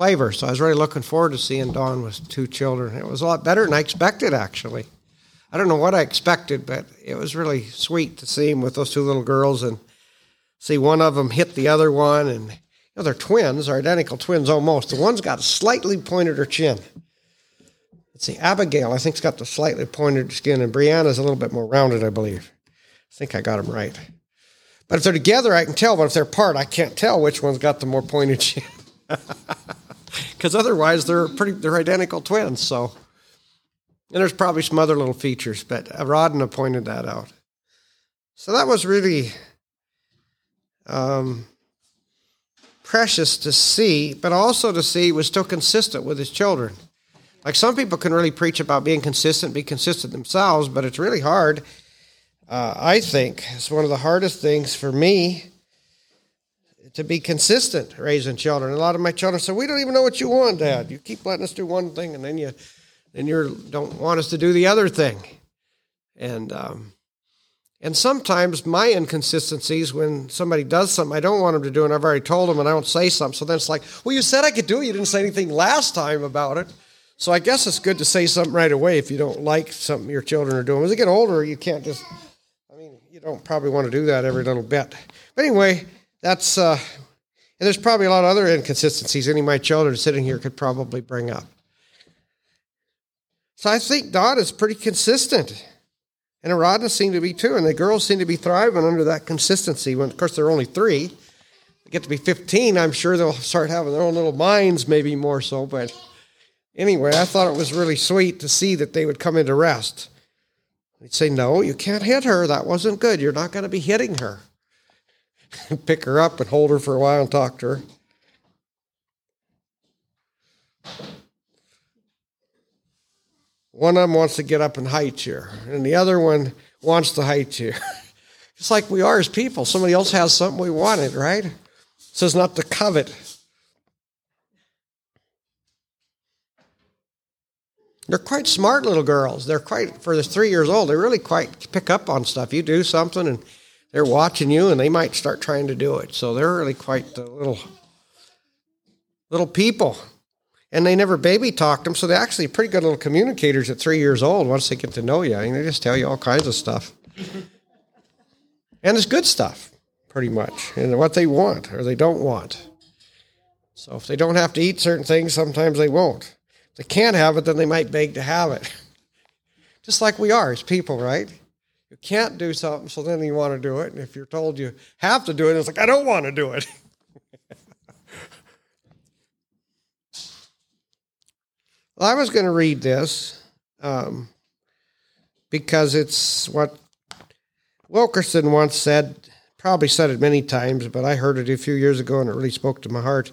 flavor. So I was really looking forward to seeing Dawn with two children. It was a lot better than I expected, actually. I don't know what I expected, but it was really sweet to see him with those two little girls and see one of them hit the other one. And you know, they're twins, they're identical twins almost. The one's got a slightly pointed her chin. Let's see, Abigail, I think, has got the slightly pointed skin, and Brianna's a little bit more rounded, I believe. I think I got them right. But if they're together, I can tell. But if they're apart, I can't tell which one's got the more pointed chin. Because otherwise, they're pretty, they're identical twins. So, and there's probably some other little features, but Rodna pointed that out. So that was really um, precious to see, but also to see was still consistent with his children. Like some people can really preach about being consistent, be consistent themselves, but it's really hard. Uh, I think it's one of the hardest things for me to be consistent raising children. A lot of my children said, "We don't even know what you want, Dad. You keep letting us do one thing, and then you, then you don't want us to do the other thing." And um, and sometimes my inconsistencies when somebody does something I don't want them to do, and I've already told them, and I don't say something. So then it's like, "Well, you said I could do it. You didn't say anything last time about it." So I guess it's good to say something right away if you don't like something your children are doing. As they get older, you can't just, I mean, you don't probably want to do that every little bit. But anyway, that's, uh, and there's probably a lot of other inconsistencies any of my children sitting here could probably bring up. So I think Dot is pretty consistent. And Aradna seemed to be too. And the girls seem to be thriving under that consistency. When, of course, they're only three. They get to be 15, I'm sure they'll start having their own little minds, maybe more so. But Anyway, I thought it was really sweet to see that they would come into rest. They'd say, No, you can't hit her. That wasn't good. You're not going to be hitting her. Pick her up and hold her for a while and talk to her. One of them wants to get up and height you, and the other one wants to height you. It's like we are as people. Somebody else has something we wanted, right? It says not to covet. They're quite smart little girls. They're quite, for the three years old, they really quite pick up on stuff. You do something and they're watching you and they might start trying to do it. So they're really quite the little, little people. And they never baby talked them, so they're actually pretty good little communicators at three years old once they get to know you. I mean, they just tell you all kinds of stuff. and it's good stuff, pretty much, and what they want or they don't want. So if they don't have to eat certain things, sometimes they won't If they can't have it, then they might beg to have it. Just like we are as people, right? You can't do something, so then you want to do it. And if you're told you have to do it, it's like, I don't want to do it. well, I was going to read this um, because it's what Wilkerson once said, probably said it many times, but I heard it a few years ago and it really spoke to my heart.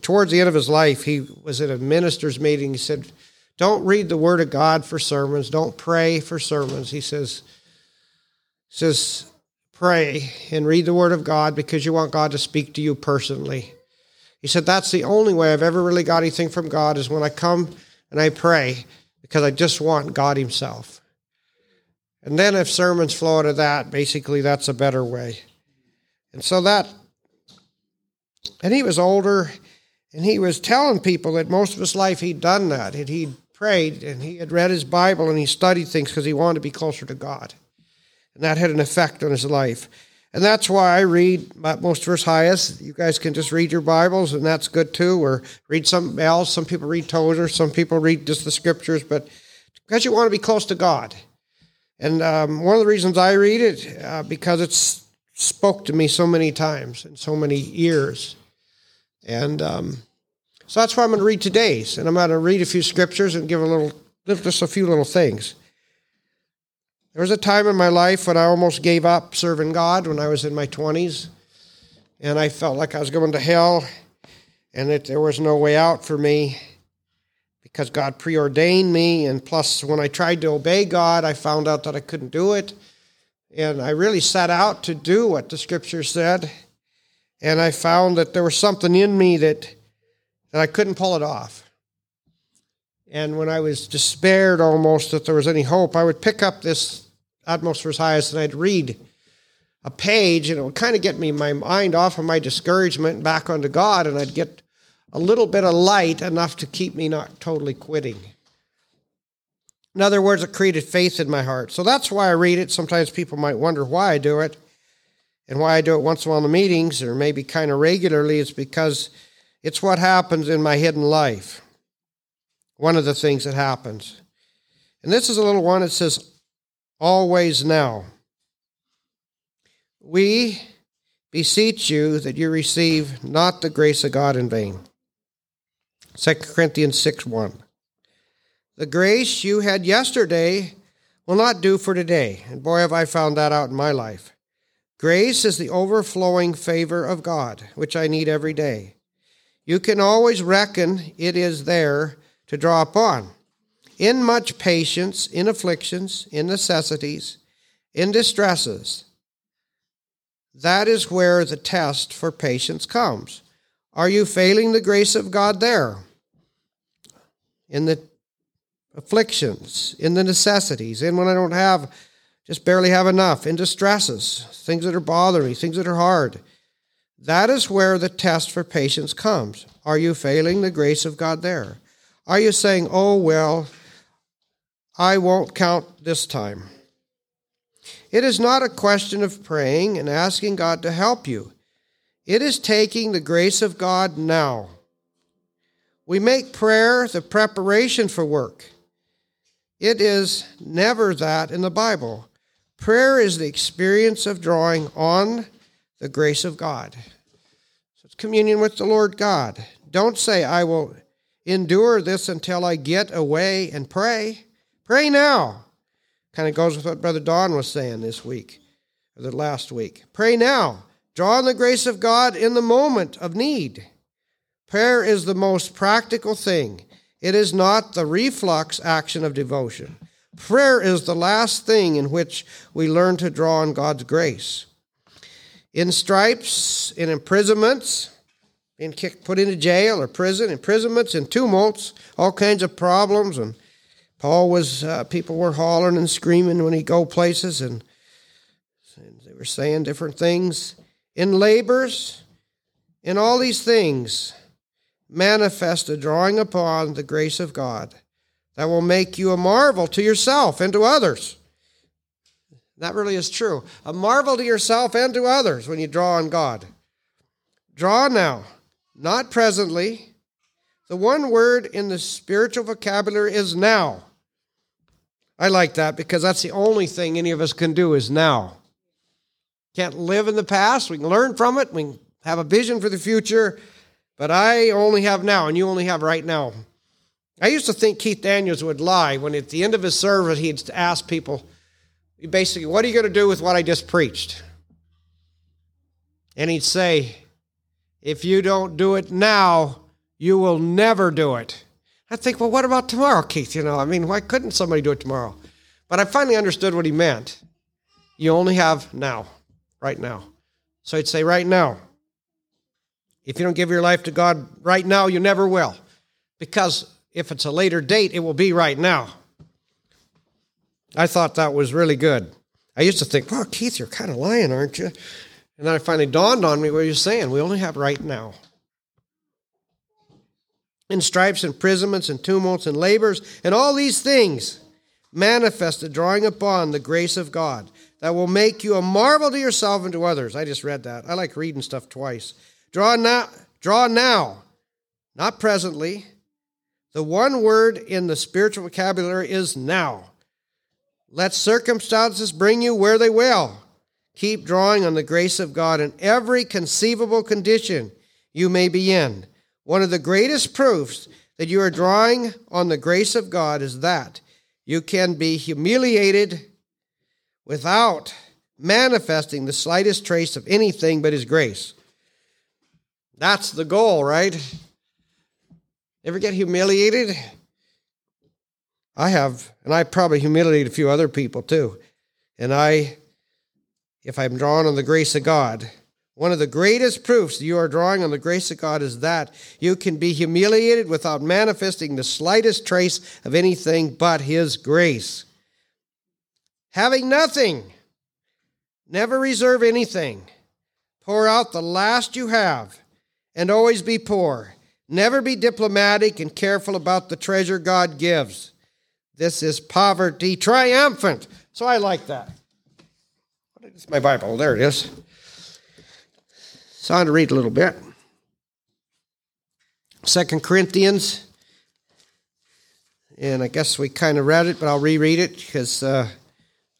Towards the end of his life, he was at a minister's meeting. He said, Don't read the Word of God for sermons. Don't pray for sermons. He says, says Pray and read the Word of God because you want God to speak to you personally. He said, That's the only way I've ever really got anything from God is when I come and I pray because I just want God Himself. And then if sermons flow out of that, basically that's a better way. And so that, and he was older and he was telling people that most of his life he'd done that. And he'd prayed and he had read his Bible and he studied things because he wanted to be closer to God. And that had an effect on his life. And that's why I read Utmost for His Highest. You guys can just read your Bibles, and that's good too, or read something else. Some people read Tozer, some people read just the scriptures, but because you want to be close to God. And um, one of the reasons I read it, uh, because it's spoke to me so many times in so many years. And um, so that's why I'm going to read today's. And I'm going to read a few scriptures and give a little, just a few little things. There was a time in my life when I almost gave up serving God when I was in my 20s. And I felt like I was going to hell and that there was no way out for me because God preordained me. And plus, when I tried to obey God, I found out that I couldn't do it. And I really set out to do what the scripture said and I found that there was something in me that that I couldn't pull it off. And when I was despaired almost that there was any hope, I would pick up this Utmost for His Highest and I'd read a page and it would kind of get me my mind off of my discouragement back onto God and I'd get a little bit of light enough to keep me not totally quitting. In other words, it created faith in my heart. So that's why I read it. Sometimes people might wonder why I do it and why I do it once in a while in the meetings or maybe kind of regularly. It's because it's what happens in my hidden life. One of the things that happens. And this is a little one that says, always now. We beseech you that you receive not the grace of God in vain. 2 Corinthians 6 1. The grace you had yesterday will not do for today. And boy, have I found that out in my life. Grace is the overflowing favor of God, which I need every day. You can always reckon it is there to draw upon. In much patience, in afflictions, in necessities, in distresses. That is where the test for patience comes. Are you failing the grace of God there? In the afflictions, in the necessities, in when I don't have, just barely have enough, in distresses, things that are bothering me, things that are hard. That is where the test for patience comes. Are you failing the grace of God there? Are you saying, oh, well, I won't count this time? It is not a question of praying and asking God to help you. It is taking the grace of God now. We make prayer the preparation for work. It is never that in the Bible. Prayer is the experience of drawing on the grace of God. So it's communion with the Lord God. Don't say, I will endure this until I get away and pray. Pray now. Kind of goes with what Brother Don was saying this week, or the last week. Pray now. Draw on the grace of God in the moment of need. Prayer is the most practical thing. It is not the reflex action of devotion. Prayer is the last thing in which we learn to draw on God's grace. In stripes, in imprisonments, in kicked, put into jail or prison, imprisonments, in tumults, all kinds of problems. And Paul was, uh, people were hollering and screaming when he go places, and, and they were saying different things. In labors, in all these things, manifest a drawing upon the grace of God that will make you a marvel to yourself and to others. That really is true. A marvel to yourself and to others when you draw on God. Draw now, not presently. The one word in the spiritual vocabulary is now. I like that because that's the only thing any of us can do is now. Can't live in the past. We can learn from it. We can have a vision for the future but I only have now, and you only have right now. I used to think Keith Daniels would lie when at the end of his service he'd ask people, basically, what are you going to do with what I just preached? And he'd say, if you don't do it now, you will never do it. I think, well, what about tomorrow, Keith? You know, I mean, why couldn't somebody do it tomorrow? But I finally understood what he meant. You only have now, right now. So he'd say, right now. If you don't give your life to God right now, you never will. Because if it's a later date, it will be right now. I thought that was really good. I used to think, well, Keith, you're kind of lying, aren't you? And then it finally dawned on me what you're saying. We only have right now. In stripes, imprisonments, and tumults, and labors, and all these things manifested, drawing upon the grace of God that will make you a marvel to yourself and to others. I just read that. I like reading stuff twice. Draw now, draw now, not presently. The one word in the spiritual vocabulary is now. Let circumstances bring you where they will. Keep drawing on the grace of God in every conceivable condition you may be in. One of the greatest proofs that you are drawing on the grace of God is that you can be humiliated without manifesting the slightest trace of anything but His grace. That's the goal, right? Ever get humiliated? I have, and I probably humiliate a few other people too. And I, if I'm drawing on the grace of God, one of the greatest proofs you are drawing on the grace of God is that you can be humiliated without manifesting the slightest trace of anything but His grace. Having nothing, never reserve anything. Pour out the last you have and always be poor. Never be diplomatic and careful about the treasure God gives. This is poverty triumphant. So I like that. What is my Bible? There it is. So I'm going to read a little bit. Second Corinthians, and I guess we kind of read it, but I'll reread it because uh,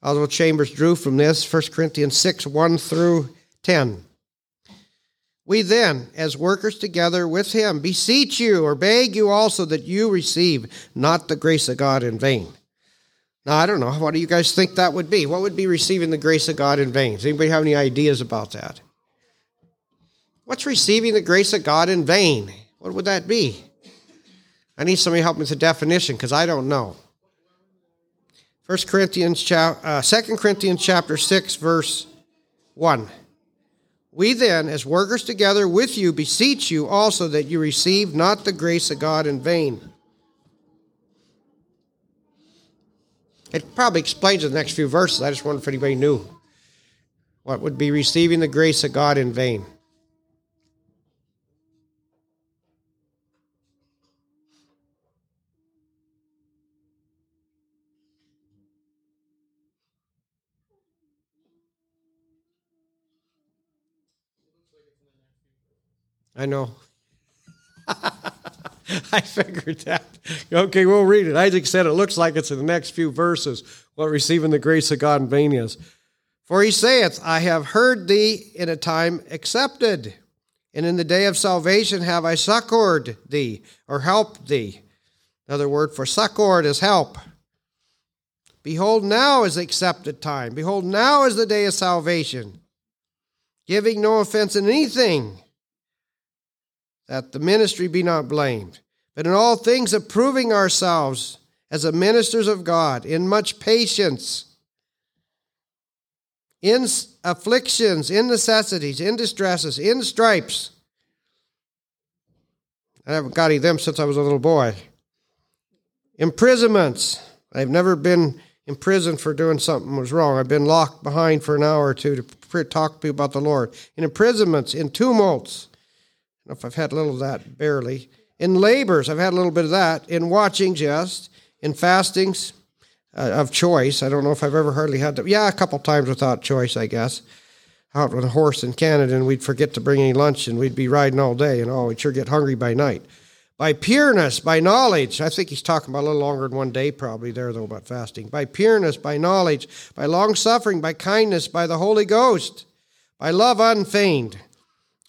Oswald Chambers drew from this. 1 Corinthians 6 1 through 10. We then, as workers together with him, beseech you or beg you also that you receive not the grace of God in vain. Now, I don't know. What do you guys think that would be? What would be receiving the grace of God in vain? Does anybody have any ideas about that? What's receiving the grace of God in vain? What would that be? I need somebody to help me with the definition because I don't know. 1 Corinthians, uh, 2 Corinthians chapter 6, verse 1. We then, as workers together with you, beseech you also that you receive not the grace of God in vain. It probably explains the next few verses. I just wonder if anybody knew what would be receiving the grace of God in vain. I know. I figured that. Okay, we'll read it. Isaac said it looks like it's in the next few verses what receiving the grace of God in vain is. For he saith, I have heard thee in a time accepted, and in the day of salvation have I succored thee, or helped thee. Another word for succored is help. Behold, now is accepted time. Behold, now is the day of salvation, giving no offense in anything that the ministry be not blamed, but in all things approving ourselves as the ministers of God, in much patience, in afflictions, in necessities, in distresses, in stripes. I haven't got any of them since I was a little boy. Imprisonments. I've never been in prison for doing something was wrong. I've been locked behind for an hour or two to talk to people about the Lord. In imprisonments, in tumults, if I've had a little of that barely. In labors, I've had a little bit of that. In watchings, yes. In fastings uh, of choice, I don't know if I've ever hardly had to. Yeah, a couple times without choice, I guess. Out with a horse in Canada, and we'd forget to bring any lunch, and we'd be riding all day, and oh, we'd sure get hungry by night. By pureness, by knowledge, I think he's talking about a little longer than one day, probably there though about fasting. By pureness, by knowledge, by long suffering, by kindness, by the Holy Ghost, by love unfeigned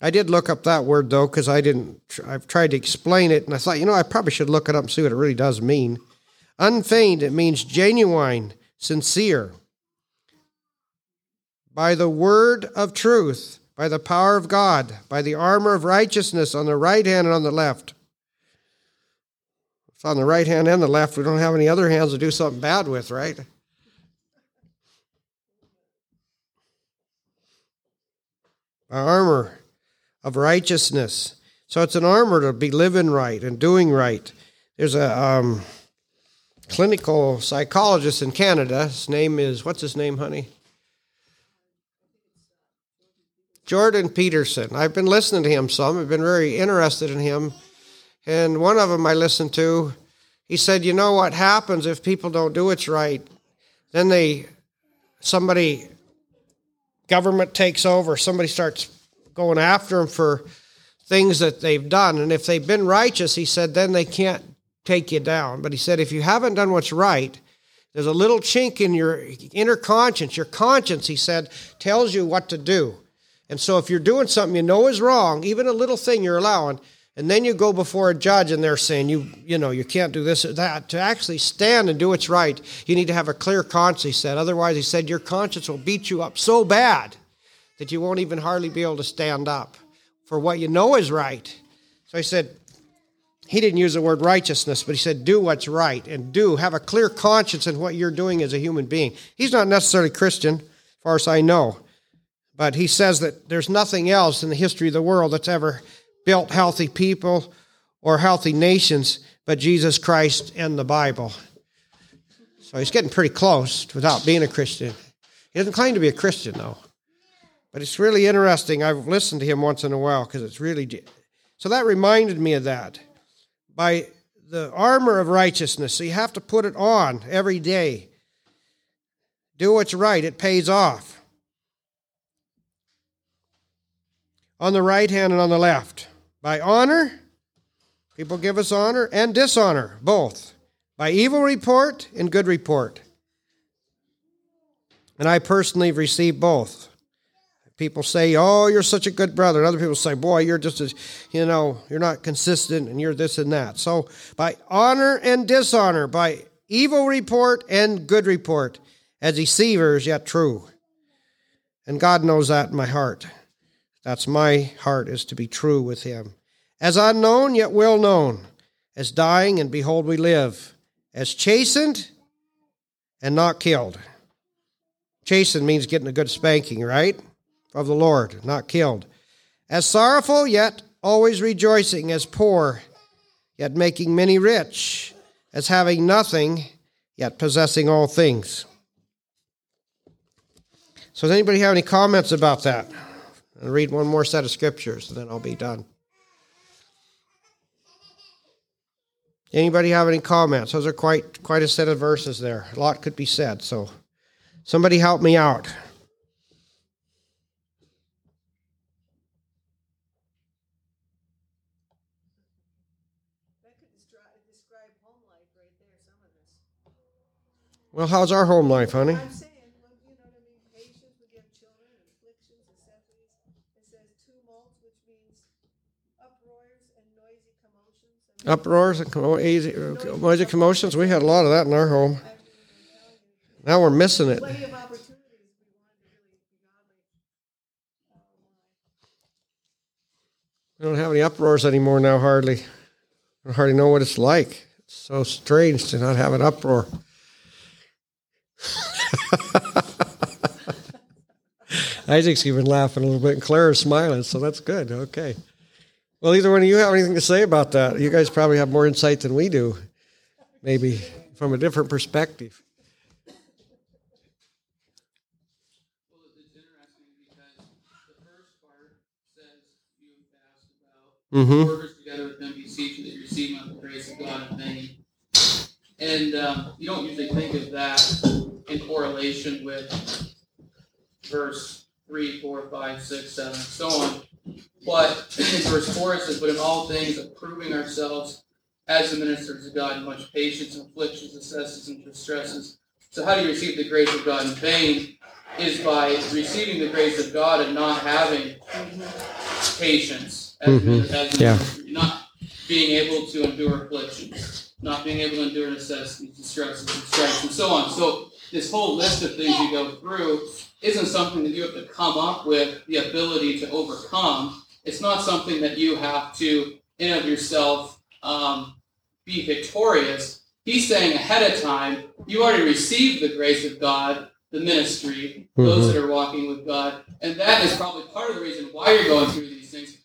I did look up that word though, because I didn't, I've tried to explain it, and I thought, you know, I probably should look it up and see what it really does mean. Unfeigned, it means genuine, sincere. By the word of truth, by the power of God, by the armor of righteousness on the right hand and on the left. It's on the right hand and the left. We don't have any other hands to do something bad with, right? By armor of righteousness. So it's an armor to be living right and doing right. There's a um, clinical psychologist in Canada. His name is, what's his name, honey? Jordan Peterson. I've been listening to him some. I've been very interested in him. And one of them I listened to, he said, you know what happens if people don't do what's right? Then they, somebody, government takes over, somebody starts going after them for things that they've done. And if they've been righteous, he said, then they can't take you down. But he said, if you haven't done what's right, there's a little chink in your inner conscience. Your conscience, he said, tells you what to do. And so if you're doing something you know is wrong, even a little thing you're allowing, and then you go before a judge and they're saying you you know you can't do this or that to actually stand and do what's right you need to have a clear conscience he said otherwise he said your conscience will beat you up so bad that you won't even hardly be able to stand up for what you know is right. So he said, he didn't use the word righteousness, but he said, do what's right and do, have a clear conscience in what you're doing as a human being. He's not necessarily Christian, as far as I know, but he says that there's nothing else in the history of the world that's ever built healthy people or healthy nations but Jesus Christ and the Bible. So he's getting pretty close without being a Christian. He doesn't claim to be a Christian, though. But it's really interesting. I've listened to him once in a while because it's really So that reminded me of that. By the armor of righteousness, so you have to put it on every day. Do what's right, it pays off. On the right hand and on the left. By honor, people give us honor, and dishonor, both. By evil report and good report. And I personally have received both. People say, "Oh, you're such a good brother," and other people say, "Boy, you're just as, you know, you're not consistent, and you're this and that." So, by honor and dishonor, by evil report and good report, as deceivers yet true. And God knows that in my heart. That's my heart is to be true with Him, as unknown yet well known, as dying and behold we live, as chastened and not killed. Chastened means getting a good spanking, right? Of the Lord, not killed. As sorrowful, yet always rejoicing, as poor, yet making many rich, as having nothing, yet possessing all things. So, does anybody have any comments about that? I'll read one more set of scriptures, and then I'll be done. Anybody have any comments? Those are quite quite a set of verses there. A lot could be said. So, somebody help me out. Well, how's our home life, honey? I'm saying, well, you know what I mean, patience, we give children, afflictions, necessities. It says tumult, which means uproars and noisy commotions. I Uproars and commo- easy- uh, noisy commotions. We had a lot of that in our home. I haven't even been telling you. Now we're missing it. Plenty of opportunities if we wanted to really be godly. My. We don't have any uproars anymore now, hardly. I hardly know what it's like. It's so strange to not have an uproar. Isaac's even laughing a little bit, and Clara's smiling, so that's good. Okay. Well, either one of you have anything to say about that? You guys probably have more insight than we do, maybe from a different perspective. Well, it's interesting because the first part says you asked about Mm-hmm. workers together with them that you receive not the grace of God vain. And um, you don't usually think of that in correlation with verse 3, 4, 5, 6, 7, and so on. But in verse 4 it says, But in all things approving ourselves as the ministers of God in much patience, afflictions, necessities, and distresses. So how do you receive the grace of God in vain? Is by receiving the grace of God and not having patience, as, Mhm. as Yeah. not being able to endure afflictions, not being able to endure necessities, distresses, and and so on. So this whole list of things you go through isn't something that you have to come up with the ability to overcome. It's not something that you have to, in of yourself, um, be victorious. He's saying ahead of time, you already received the grace of God, the ministry, those that are walking with God, and that is probably part of the reason why you're going through these.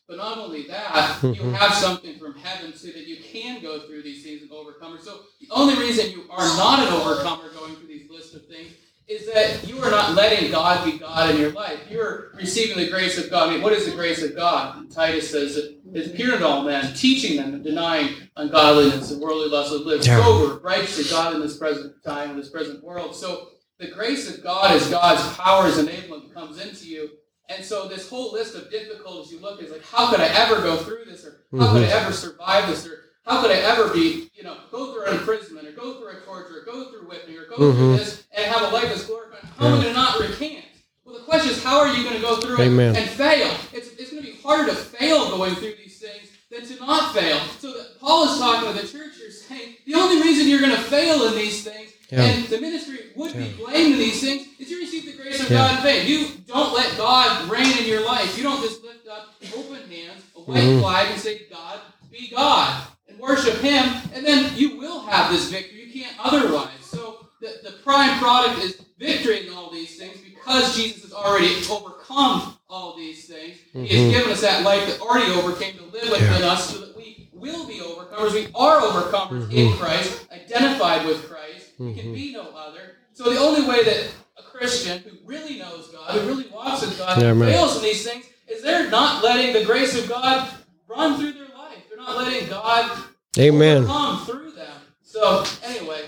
But not only that, you Mhm. have something from heaven so that you can go through these things and overcome it. So the only reason you are not an overcomer going through these lists of things is that you are not letting God be God in your life. You're receiving the grace of God. I mean, what is the grace of God? Titus says it is appeared to all men, teaching them and denying ungodliness and worldly lust of live Yeah. sober, righteous, and God in this present time, in this present world. So the grace of God is God's power, His enablement comes into you. And so this whole list of difficulties you look at is like, how could I ever go through this? Or how could I ever survive this? Or how could I ever be, you know, go through an imprisonment or go through a torture or go through whipping or go Mhm. through this and have a life that's glorified? How am I going to not recant? Well, the question is, how are you going to go through Amen. it and fail? It's, it's going to be harder to fail going through these things than to not fail. So that Paul is talking to the church here saying, the only reason you're going to fail in these things Yeah. and the ministry would be blamed in these things is you receive the grace of Yeah. God in vain. You don't let God reign in your life. You don't just lift up open hands, a white Mhm. flag, and say, God, be God, and worship Him, and then you will have this victory. You can't otherwise. So the, the prime product is victory in all these things because Jesus has already overcome all these things. He Mhm. has given us that life that already overcame to live within us so that we will be overcomers. We are overcomers in Mhm. Christ, identified with Christ. We can Mhm. be no other. So the only way that a Christian who really knows God, who really walks with God, Yeah, fails in these things is they're not letting the grace of God run through their life. They're not letting God Amen. come through them. So anyway,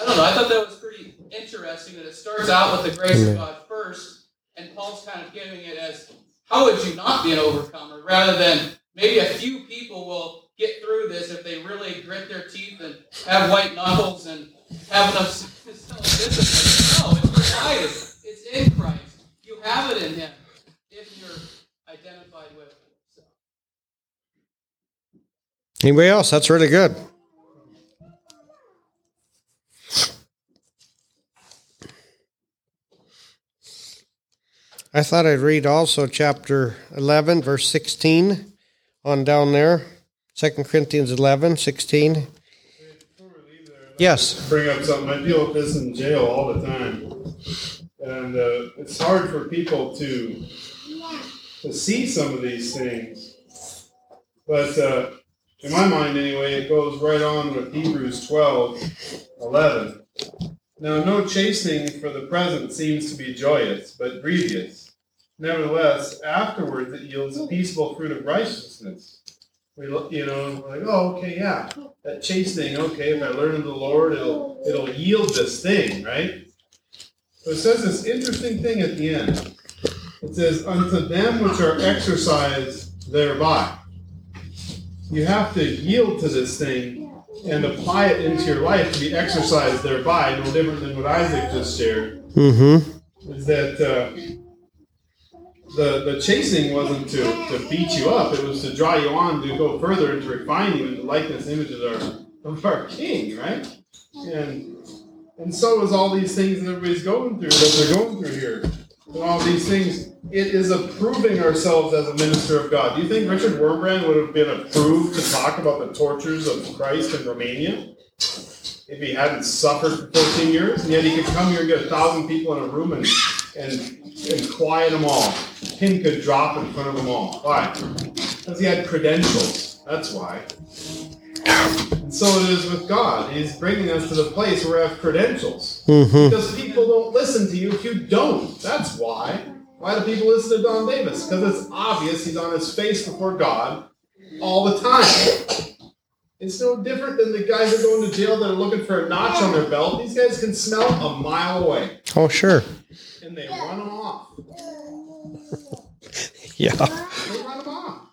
I don't know. I thought that was pretty interesting that it starts out with the grace Amen. of God first, and Paul's kind of giving it as how would you not be an overcomer, rather than maybe a few people will get through this if they really grit their teeth and have white knuckles and have enough self-discipline. No, it's provided. It's in Christ. You have it in Him if you're identified with Him. So. Anybody else? That's really good. I thought I'd read also chapter 11, verse 16 on down there. 2 Corinthians 11, 16. Before we leave there, I'd like Yes. bring up something. I deal with this in jail all the time, and uh, it's hard for people to to see some of these things. But uh, in my mind, anyway, it goes right on with Hebrews 12, 11. Now, no chastening for the present seems to be joyous, but grievous. Nevertheless, afterwards it yields a peaceable fruit of righteousness. We, look, you know, we're like, oh, okay, yeah, that chastening, okay, if I learn of the Lord, it'll it'll yield this thing, right? So it says this interesting thing at the end. It says, unto them which are exercised thereby. You have to yield to this thing and apply it into your life to be exercised thereby, no different than what Isaac just shared. Mm-hmm. Is that uh, the the chasing wasn't to, to beat you up; it was to draw you on to go further and to refine you into likeness and image of our of our King, right? And and so is all these things that everybody's going through that they're going through here. And all these things, it is approving ourselves as a minister of God. Do you think Richard Wurmbrand would have been approved to talk about the tortures of Christ in Romania if he hadn't suffered for 14 years? And yet he could come here and get a thousand people in a room and, and, and quiet them all. Pin could drop in front of them all. Why? Because he had credentials. That's why. And so it is with God. He's bringing us to the place where we have credentials. Mm-hmm. Because people don't listen to you if you don't. That's why. Why do people listen to Don Davis? Because it's obvious he's on his face before God all the time. It's no different than the guys that go into jail that are looking for a notch on their belt. These guys can smell a mile away Oh, sure. and they run them off. Yeah. They run them off.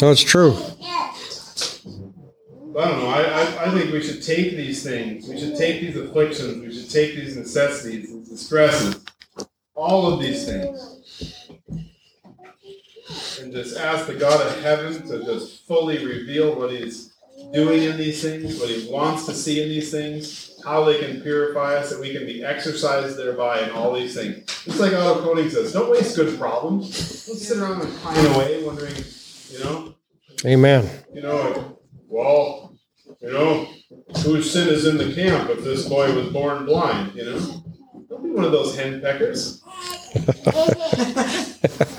It's true. I don't know. I, I, I think we should take these things. We should take these afflictions. We should take these necessities, these distresses, all of these things, and just ask the God of heaven to just fully reveal what He's doing in these things, what He wants to see in these things, how they can purify us, that we can be exercised thereby in all these things. Just like Otto Koenig says, don't waste good problems. Don't sit around and pine away wondering, you know, Amen. you know, you know, whose sin is in the camp if this boy was born blind, you know? Don't be one of those henpeckers.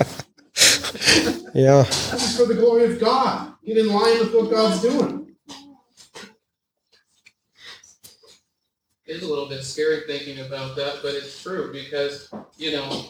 Yeah. This is for the glory of God. Get in line with what God's doing. It's a little bit scary thinking about that, but it's true because, you know,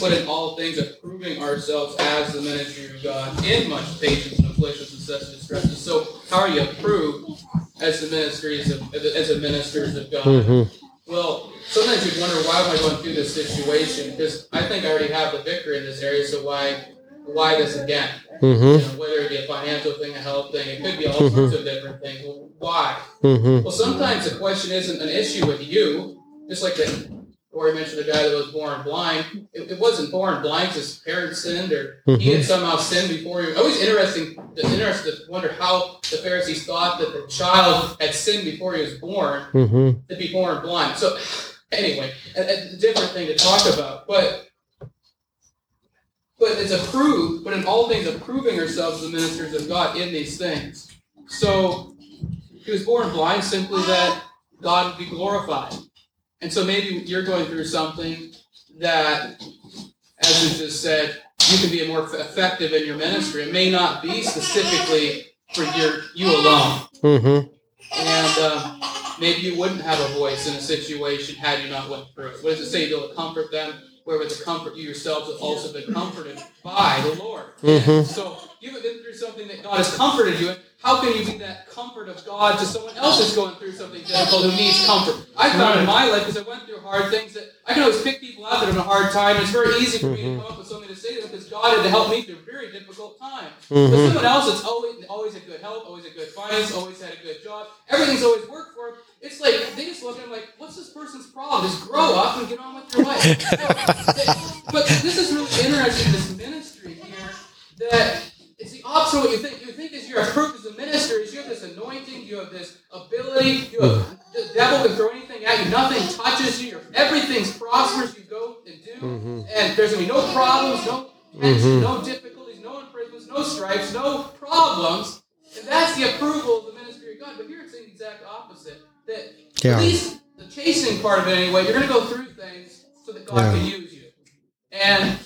but in all things approving ourselves as the ministry of God in much patience and afflictions and such distresses. So how are you approved as the ministries of as the ministers of God? Mm-hmm. Well, sometimes you wonder why am I going through this situation? Because I think I already have the victory in this area, so why why this again? Mm-hmm. You know, whether it be a financial thing, a health thing, it could be all sorts of different things. Well, why? Mm-hmm. Well, sometimes the question isn't an issue with you, just like the or I mentioned the guy that was born blind. It, it wasn't born blind; his parents sinned, or he had somehow sinned before you. Always interesting. It's interesting to wonder how the Pharisees thought that the child had sinned before he was born Mm-hmm. to be born blind. So, anyway, a, a different thing to talk about, but. But it's approved, but in all things approving ourselves the ministers of God in these things. So he was born blind simply that God would be glorified. And so maybe you're going through something that, as we just said, you can be more effective in your ministry. It may not be specifically for your you alone, Mm-hmm. and um, maybe you wouldn't have a voice in a situation had you not went through it. What does it say? You'll comfort them wherewith to comfort you yourselves have also been comforted by the Lord. Mm-hmm. So you have been through something that God has comforted you in. How can you be that comfort of God to someone else who's going through something difficult who needs comfort? I found in my life, because I went through hard things, that I can always pick people out that are in a hard time. It's very easy for me to come up with something to say to them because God had to help me through a very difficult time. But Mhm. someone else that's always always a good help, always a good finance, always had a good job, everything's always worked for them. It's like they just look at him like, what's this person's problem? Just grow up and get on with your life. but this is really interesting, this ministry here, that opposite what you think. You think as you're approved as a minister, is you have this anointing, you have this ability, you have the devil can throw anything at you, nothing touches you, everything's prosperous, you go and do, Mhm. and there's gonna be no problems, no tension, Mhm. no difficulties, no imprisonments, no stripes, no problems. And that's the approval of the ministry of God. But here it's the exact opposite. That Yeah. at least the chasing part of it anyway, you're gonna go through things so that God Yeah. can use you. And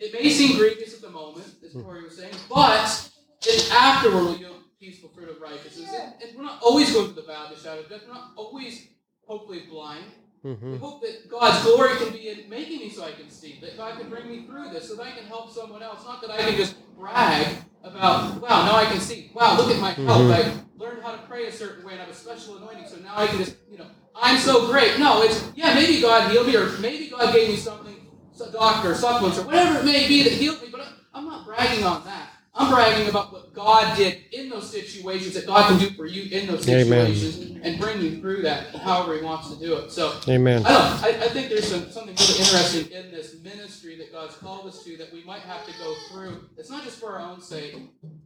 it may seem grievous at the moment, as Corey was saying, but it's afterward will yield peaceful fruit of righteousness. And, and we're not always going through the valley of the shadow of death. We're not always hopefully blind. We Mhm. hope that God's glory can be in making me so I can see, that God can bring me through this, so that I can help someone else. Not that I can just brag about, wow, now I can see. Wow, look at my help. Mhm. I learned how to pray a certain way and I have a special anointing, so now I can just, you know, I'm so great. No, it's, yeah, maybe God healed me, or maybe God gave me something, a doctor, supplements, or whatever it may be that healed me, but I'm not bragging on that. I'm bragging about what God did in those situations that God can do for you in those Amen. situations and bring you through that however He wants to do it. So Amen. I don't. I, I think there's some, something really interesting in this ministry that God's called us to that we might have to go through. It's not just for our own sake,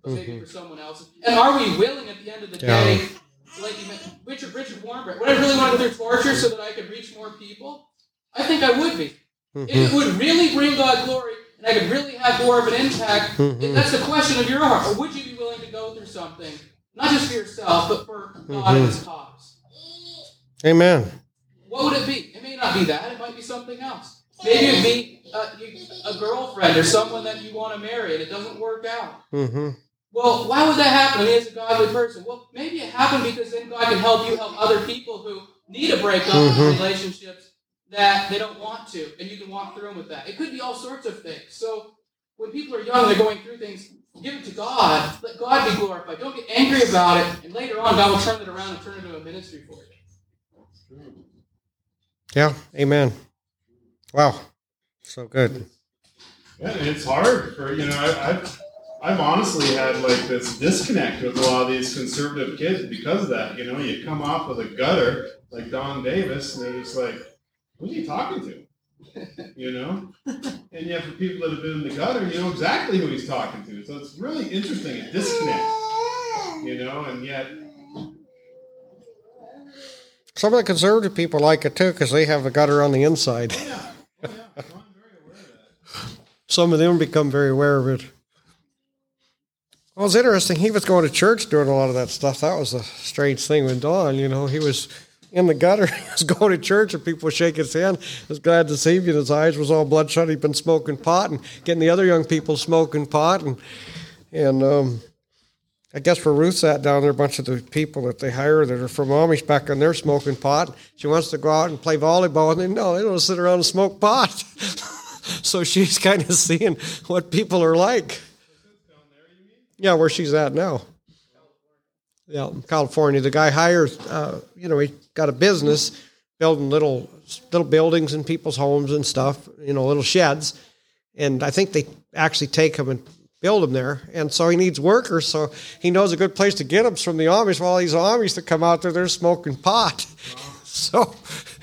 but maybe mm-hmm. for someone else's. And are we willing at the end of the Yeah. day, like you mentioned, Richard Richard Wurmbrand, would I really want to go through torture so that I could reach more people? I think I would be. If Mhm. it would really bring God glory and I could really have more of an impact, Mhm. that's the question of your heart. Or would you be willing to go through something, not just for yourself, but for God and His cause? Amen. What would it be? It may not be that. It might be something else. Maybe it'd be you, a girlfriend or someone that you want to marry and it doesn't work out. hmm Well, why would that happen? I mean, as a godly person. Well, maybe it happened because then God can help you help other people who need to break up Mhm. relationships that they don't want to, and you can walk through them with that. It could be all sorts of things. So when people are young, they're going through things. Give it to God. Let God be glorified. Don't get angry about it. And later on, God will turn it around and turn it into a ministry for you. Yeah. Amen. Wow. So good. Yeah, and it's hard for you know. I, I've I've honestly had like this disconnect with a lot of these conservative kids because of that. You know, you come off with a gutter like Don Davis, and they're just like, "Who's he talking to?" You know, and yet for people that have been in the gutter, you know exactly who he's talking to. So it's really interesting a disconnect. You know, and yet Some of the conservative people like it too because they have a gutter on the inside. oh yeah, oh yeah, no, I'm very aware of. Some of them become very aware of it. Well, it's interesting. He was going to church doing a lot of that stuff. That was a strange thing with Don. You know, he was in the gutter. He was going to church, and people would shake his hand. He Was glad to see him. And his eyes was all bloodshot. He'd been smoking pot and getting the other young people smoking pot. And and um, I guess where Ruth sat down there, a bunch of the people that they hire that are from Amish back in there smoking pot. She wants to go out and play volleyball, and they no, they don't sit around and smoke pot. so she's kind of seeing what people are like. Yeah, where she's at now. Yeah, California. The guy hires, uh, you know, he got a business building little little buildings in people's homes and stuff, you know, little sheds. And I think they actually take them and build them there. And so he needs workers. So he knows a good place to get them from the Amish. Well, these Amish that come out there, they're smoking pot. So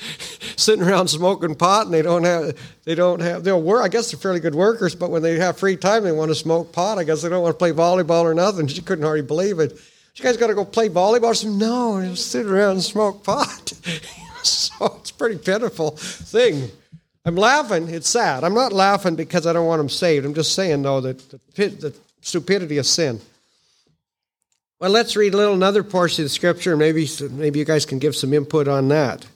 sitting around smoking pot and they don't have they don't have they'll work I guess they're fairly good workers, but when they have free time they want to smoke pot. I guess they don't want to play volleyball or nothing. She couldn't hardly believe it. You guys gotta go play volleyball. She said, No, just sit around and smoke pot. so it's a pretty pitiful thing. I'm laughing. It's sad. I'm not laughing because I don't want them saved. I'm just saying, though, that the, the stupidity of sin. Well, let's read a little another portion of the scripture. Maybe maybe you guys can give some input on that.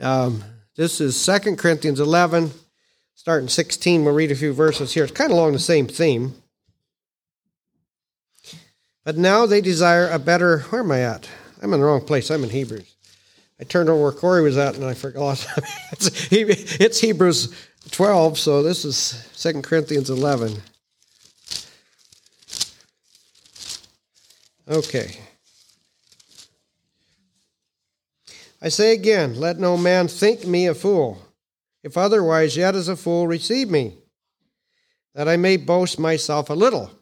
Um, this is 2 Corinthians 11, starting 16. We'll read a few verses here. It's kind of along the same theme. But now they desire a better. Where am I at? I'm in the wrong place. I'm in Hebrews. I turned over where Corey was at and I forgot. it's, it's Hebrews 12, so this is 2 Corinthians 11. Okay. I say again, let no man think me a fool. If otherwise, yet as a fool receive me, that I may boast myself a little.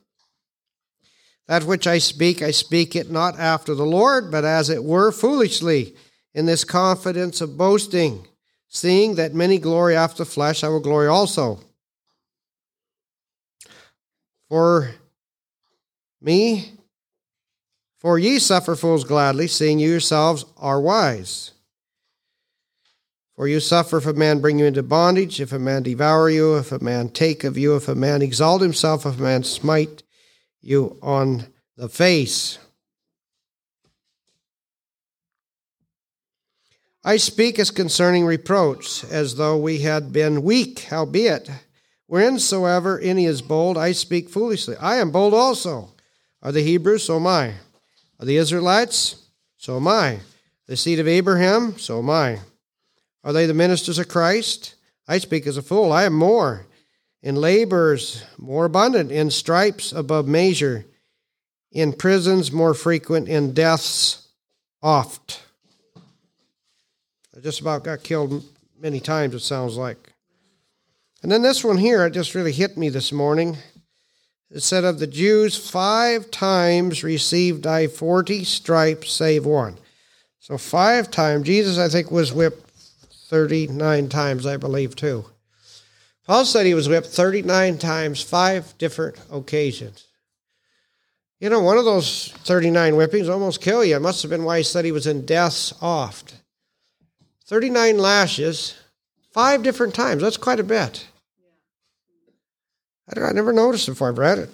That which I speak, I speak it not after the Lord, but as it were foolishly, in this confidence of boasting. Seeing that many glory after flesh, I will glory also. For me, for ye suffer fools gladly, seeing you yourselves are wise. For you suffer if a man bring you into bondage, if a man devour you, if a man take of you, if a man exalt himself, if a man smite you on the face. I speak as concerning reproach, as though we had been weak, howbeit, whensoever any is bold, I speak foolishly. I am bold also. Are the Hebrews? So am I. Are the Israelites? So am I. The seed of Abraham? So am I. Are they the ministers of Christ? I speak as a fool. I am more. In labors more abundant, in stripes above measure, in prisons more frequent, in deaths oft. I just about got killed many times, it sounds like. And then this one here, it just really hit me this morning. It said, Of the Jews, five times received I forty stripes, save one. So five times. Jesus, I think, was whipped 39 times, I believe, too. Paul said he was whipped 39 times, five different occasions. You know, one of those 39 whippings almost kill you. It must have been why he said he was in death's oft. 39 lashes, five different times. That's quite a bit. I, I never noticed before I've read it,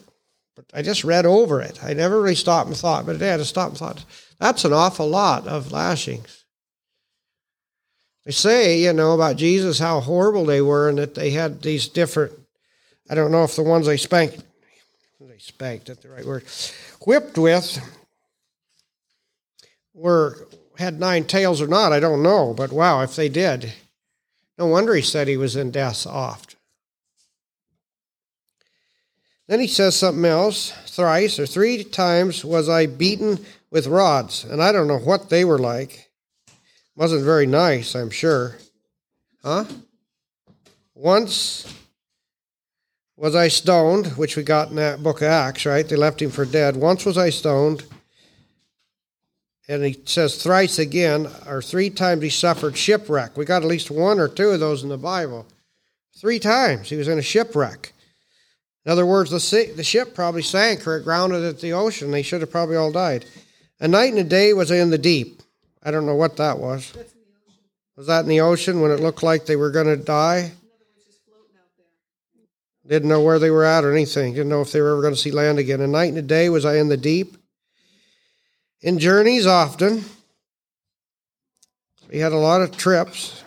but I just read over it. I never really stopped and thought, but today I had to stop and thought. That's an awful lot of lashings. They say, you know, about Jesus how horrible they were and that they had these different, I don't know if the ones they spanked, they spanked, that's the right word, whipped with were had nine tails or not, I don't know, but wow, if they did. No wonder he said he was in death's oft. Then he says something else. Thrice or three times was I beaten with rods, and I don't know what they were like. Wasn't very nice, I'm sure. Huh? Once was I stoned, which we got in that book of Acts, right? They left him for dead. Once was I stoned. And he says thrice again, or three times he suffered shipwreck. We got at least one or two of those in the Bible. Three times he was in a shipwreck. In other words, the, the ship probably sank or it grounded at the ocean. They should have probably all died. A night and a day was I in the deep. I don't know what that was. Was that in the ocean when it looked like they were going to die? Didn't know where they were at or anything. Didn't know if they were ever going to see land again. A night and a day was I in the deep. In journeys often. We had a lot of trips.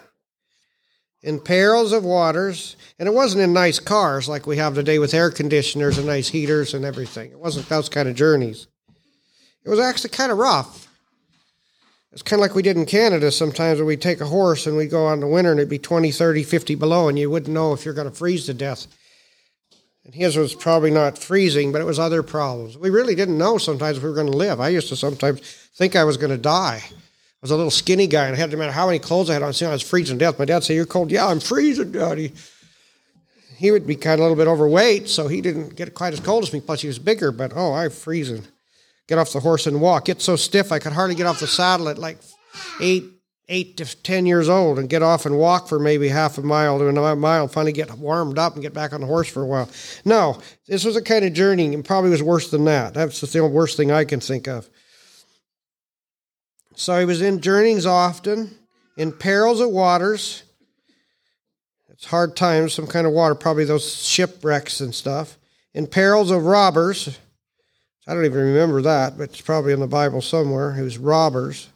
In perils of waters. And it wasn't in nice cars like we have today with air conditioners and nice heaters and everything. It wasn't those kind of journeys. It was actually kind of rough. It's kind of like we did in Canada sometimes when we take a horse and we go on the winter and it'd be 20, 30, 50 below and you wouldn't know if you're going to freeze to death. And his was probably not freezing, but it was other problems. We really didn't know sometimes if we were going to live. I used to sometimes think I was going to die. I was a little skinny guy and it had to matter how many clothes I had on. I was freezing to death. My dad said, You're cold. Yeah, I'm freezing, Daddy. He would be kind of a little bit overweight, so he didn't get quite as cold as me. Plus, he was bigger, but oh, I'm freezing get off the horse and walk. Get so stiff I could hardly get off the saddle at like eight, eight to ten years old and get off and walk for maybe half a mile to a mile, finally get warmed up and get back on the horse for a while. No, this was a kind of journey and probably was worse than that. That's the worst thing I can think of. So he was in journeyings often, in perils of waters. It's hard times, some kind of water, probably those shipwrecks and stuff. In perils of robbers, I don't even remember that, but it's probably in the Bible somewhere. It was robbers.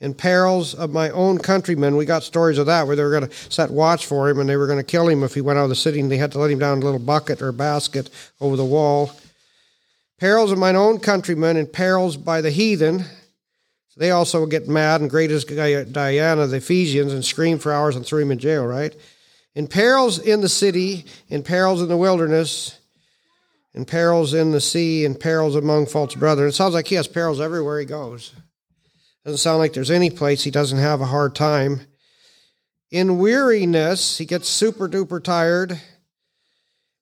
In perils of my own countrymen, we got stories of that where they were going to set watch for him and they were going to kill him if he went out of the city and they had to let him down a little bucket or basket over the wall. Perils of mine own countrymen and perils by the heathen. They also get mad and great as Diana, the Ephesians, and scream for hours and threw him in jail, right? in perils in the city, in perils in the wilderness, in perils in the sea, in perils among false brethren. It sounds like he has perils everywhere he goes. Doesn't sound like there's any place he doesn't have a hard time. In weariness, he gets super duper tired.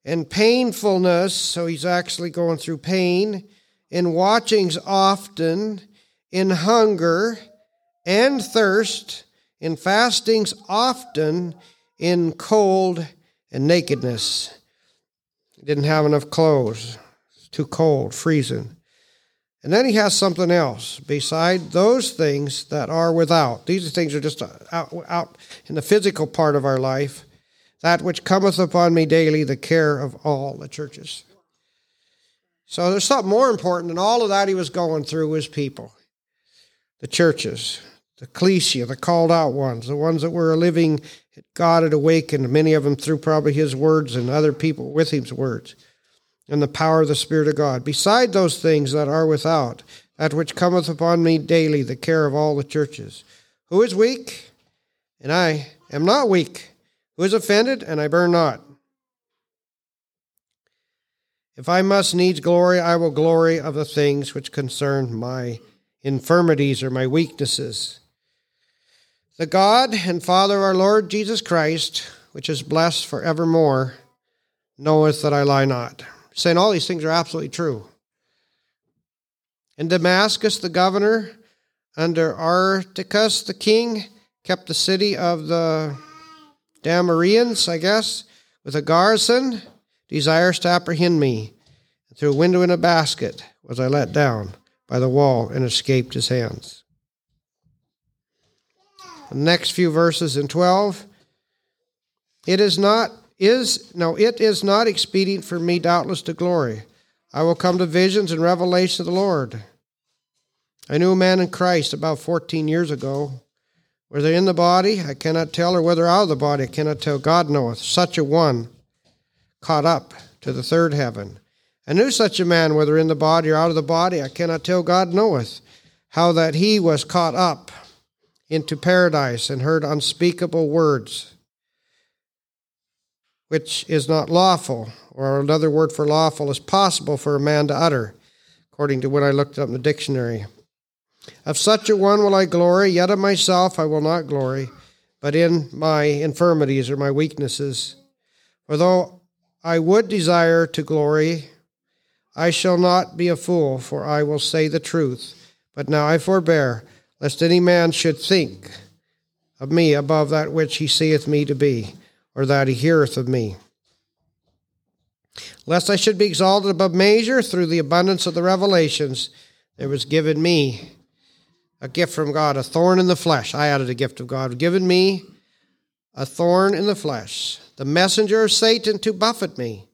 In painfulness, so he's actually going through pain. In watchings often. In hunger and thirst. In fastings often. In cold and nakedness. Didn't have enough clothes. It's too cold, freezing. And then he has something else beside those things that are without. These things are just uh, out, out in the physical part of our life. That which cometh upon me daily, the care of all the churches. So there's something more important than all of that he was going through was people, the churches, the ecclesia, the called out ones, the ones that were living, God had awakened, many of them through probably his words and other people with his words and the power of the Spirit of God. Beside those things that are without, that which cometh upon me daily, the care of all the churches. Who is weak? And I am not weak. Who is offended? And I burn not. If I must needs glory, I will glory of the things which concern my infirmities or my weaknesses. The God and Father of our Lord Jesus Christ, which is blessed for evermore, knoweth that I lie not saying all these things are absolutely true. In Damascus, the governor under Articus the king kept the city of the Damarians, I guess, with a garrison, desires to apprehend me. Through a window in a basket was I let down by the wall and escaped his hands. Next few verses in 12 it is not is no it is not expedient for me doubtless to glory. I will come to visions and revelation of the lord. I knew a man in christ about 14 years ago. Whether in the body i cannot tell or whether out of the body i cannot tell. God knoweth. Such a one caught up to the third heaven. I knew such a man whether in the body or out of the body i cannot tell. God knoweth how that he was caught up into paradise and heard unspeakable words which is not lawful, or another word for lawful is possible for a man to utter, according to what I looked up in the dictionary. Of such a one will I glory, yet of myself I will not glory, but in my infirmities or my weaknesses. For though I would desire to glory, I shall not be a fool, for I will say the truth. But now I forbear, lest any man should think of me above that which he seeth me to be or that he heareth of me. Lest I should be exalted above measure through the abundance of the revelations, there was given me a gift from God, a thorn in the flesh. I added a gift of God, given me a thorn in the flesh, the messenger of Satan to buffet me,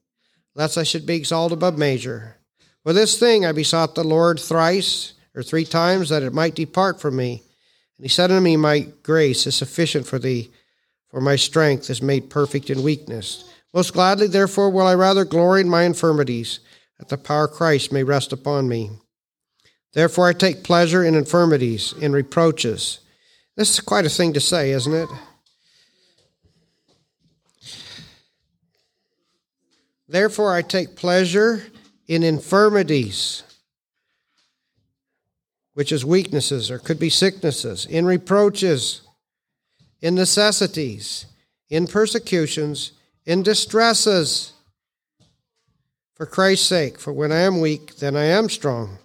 lest I should be exalted above measure. For this thing I besought the Lord thrice or three times that it might depart from me. And he said unto me, My grace is sufficient for thee for my strength is made perfect in weakness. Most gladly, therefore, will I rather glory in my infirmities, that the power of Christ may rest upon me. Therefore, I take pleasure in infirmities, in reproaches. This is quite a thing to say, isn't it? Therefore, I take pleasure in infirmities, which is weaknesses or could be sicknesses, in reproaches in necessities, in persecutions, in distresses, for Christ's sake. For when I am weak, then I am strong.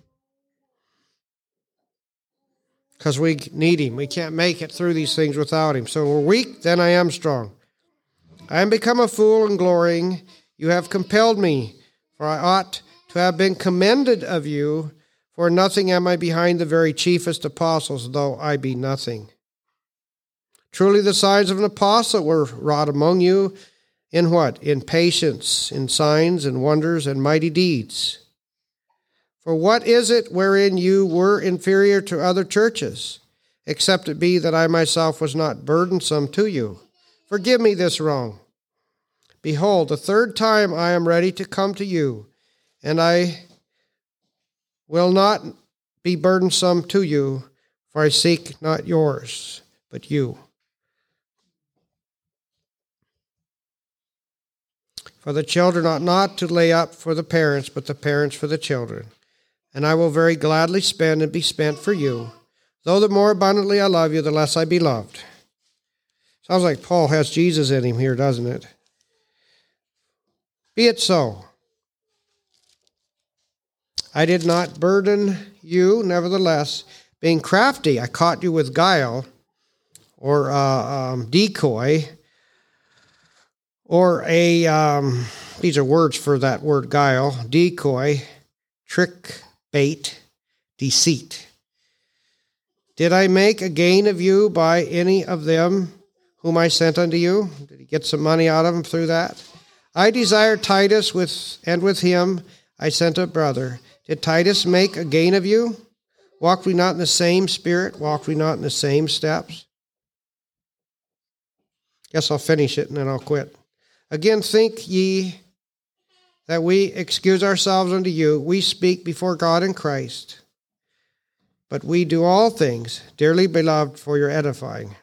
Because we need Him. We can't make it through these things without Him. So we're weak, then I am strong. I am become a fool in glorying. You have compelled me, for I ought to have been commended of you. For nothing am I behind the very chiefest apostles, though I be nothing. Truly, the signs of an apostle were wrought among you in what? In patience, in signs and wonders and mighty deeds. For what is it wherein you were inferior to other churches, except it be that I myself was not burdensome to you? Forgive me this wrong. Behold, the third time I am ready to come to you, and I will not be burdensome to you, for I seek not yours, but you. For the children ought not to lay up for the parents, but the parents for the children. And I will very gladly spend and be spent for you. Though the more abundantly I love you, the less I be loved. Sounds like Paul has Jesus in him here, doesn't it? Be it so. I did not burden you, nevertheless, being crafty, I caught you with guile or uh, um, decoy or a, um, these are words for that word guile, decoy, trick, bait, deceit. Did I make a gain of you by any of them whom I sent unto you? Did he get some money out of them through that? I desire Titus with and with him I sent a brother. Did Titus make a gain of you? Walked we not in the same spirit? Walked we not in the same steps? Guess I'll finish it and then I'll quit. Again, think ye that we excuse ourselves unto you. We speak before God in Christ. But we do all things, dearly beloved, for your edifying.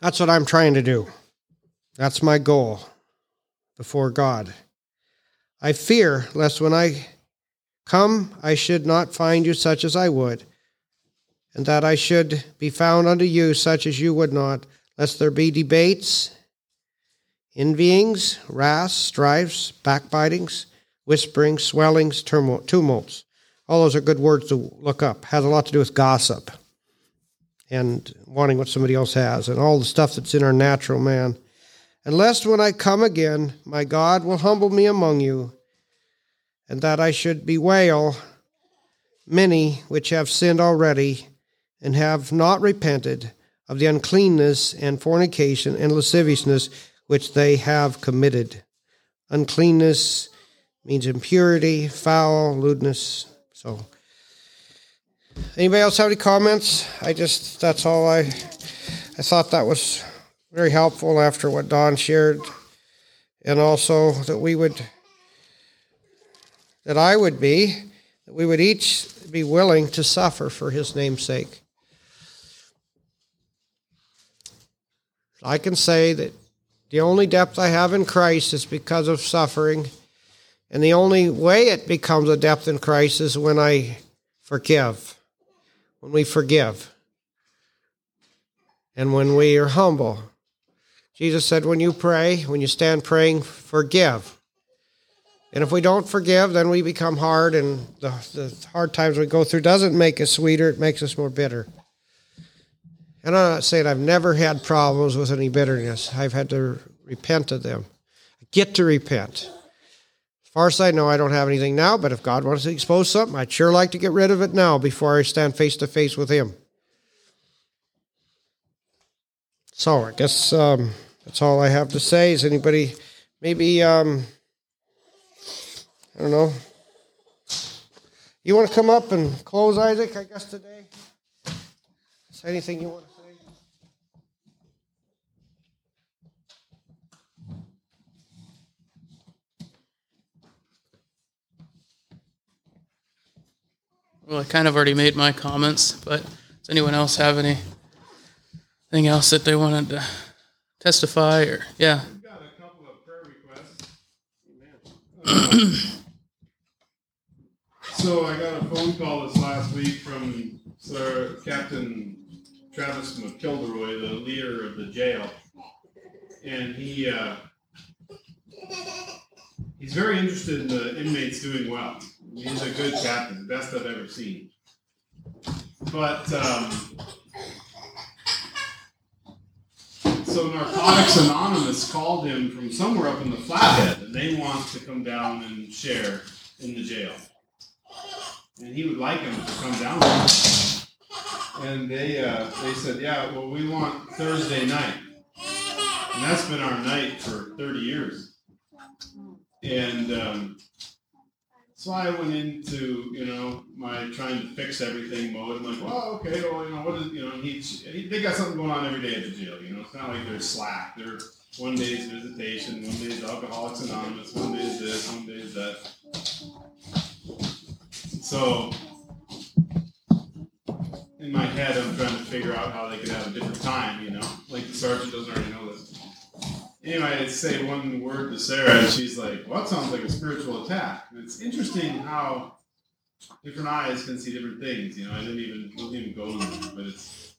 That's what I'm trying to do. That's my goal before God. I fear lest when I come I should not find you such as I would, and that I should be found unto you such as you would not, lest there be debates, envyings, wraths, strifes, backbitings, whisperings, swellings, tumults. All those are good words to look up. Has a lot to do with gossip and wanting what somebody else has and all the stuff that's in our natural man. And lest when I come again, my God will humble me among you, and that I should bewail many which have sinned already and have not repented of the uncleanness and fornication and lasciviousness which they have committed. Uncleanness means impurity, foul, lewdness. So, anybody else have any comments? I just that's all I I thought that was very helpful after what Don shared, and also that we would that I would be that we would each be willing to suffer for His name's sake. I can say that the only depth I have in Christ is because of suffering. And the only way it becomes a depth in Christ is when I forgive, when we forgive, and when we are humble. Jesus said, when you pray, when you stand praying, forgive. And if we don't forgive, then we become hard, and the, the hard times we go through doesn't make us sweeter, it makes us more bitter. And I'm not saying I've never had problems with any bitterness. I've had to repent of them. I get to repent. As far as I know, I don't have anything now, but if God wants to expose something, I'd sure like to get rid of it now before I stand face to face with Him. So I guess um, that's all I have to say. Is anybody maybe, um, I don't know, you want to come up and close, Isaac, I guess, today? Is anything you want to say? Well, I kind of already made my comments, but does anyone else have anything else that they wanted to testify or yeah? We've got a couple of prayer requests. so I got a phone call this last week from Sir Captain Travis McKilderoy, the leader of the jail, and he uh, he's very interested in the inmates doing well. He's a good captain, the best I've ever seen. But um, so Narcotics Anonymous called him from somewhere up in the Flathead, and they want to come down and share in the jail. And he would like him to come down. And they uh, they said, yeah, well, we want Thursday night, and that's been our night for 30 years. And um, so I went into, you know, my trying to fix everything mode. I'm like, well, okay, well, you know, what is, you know, he, he, they got something going on every day at the jail. You know, it's not like they're slack. They're one day is visitation, one day is Alcoholics Anonymous, one day is this, one day is that. So in my head, I'm trying to figure out how they could have a different time. You know, like the sergeant doesn't already know this. Anyway, I'd say one word to Sarah, and she's like, "Well, that sounds like a spiritual attack." And it's interesting how different eyes can see different things. You know, I didn't even didn't even go them, but it's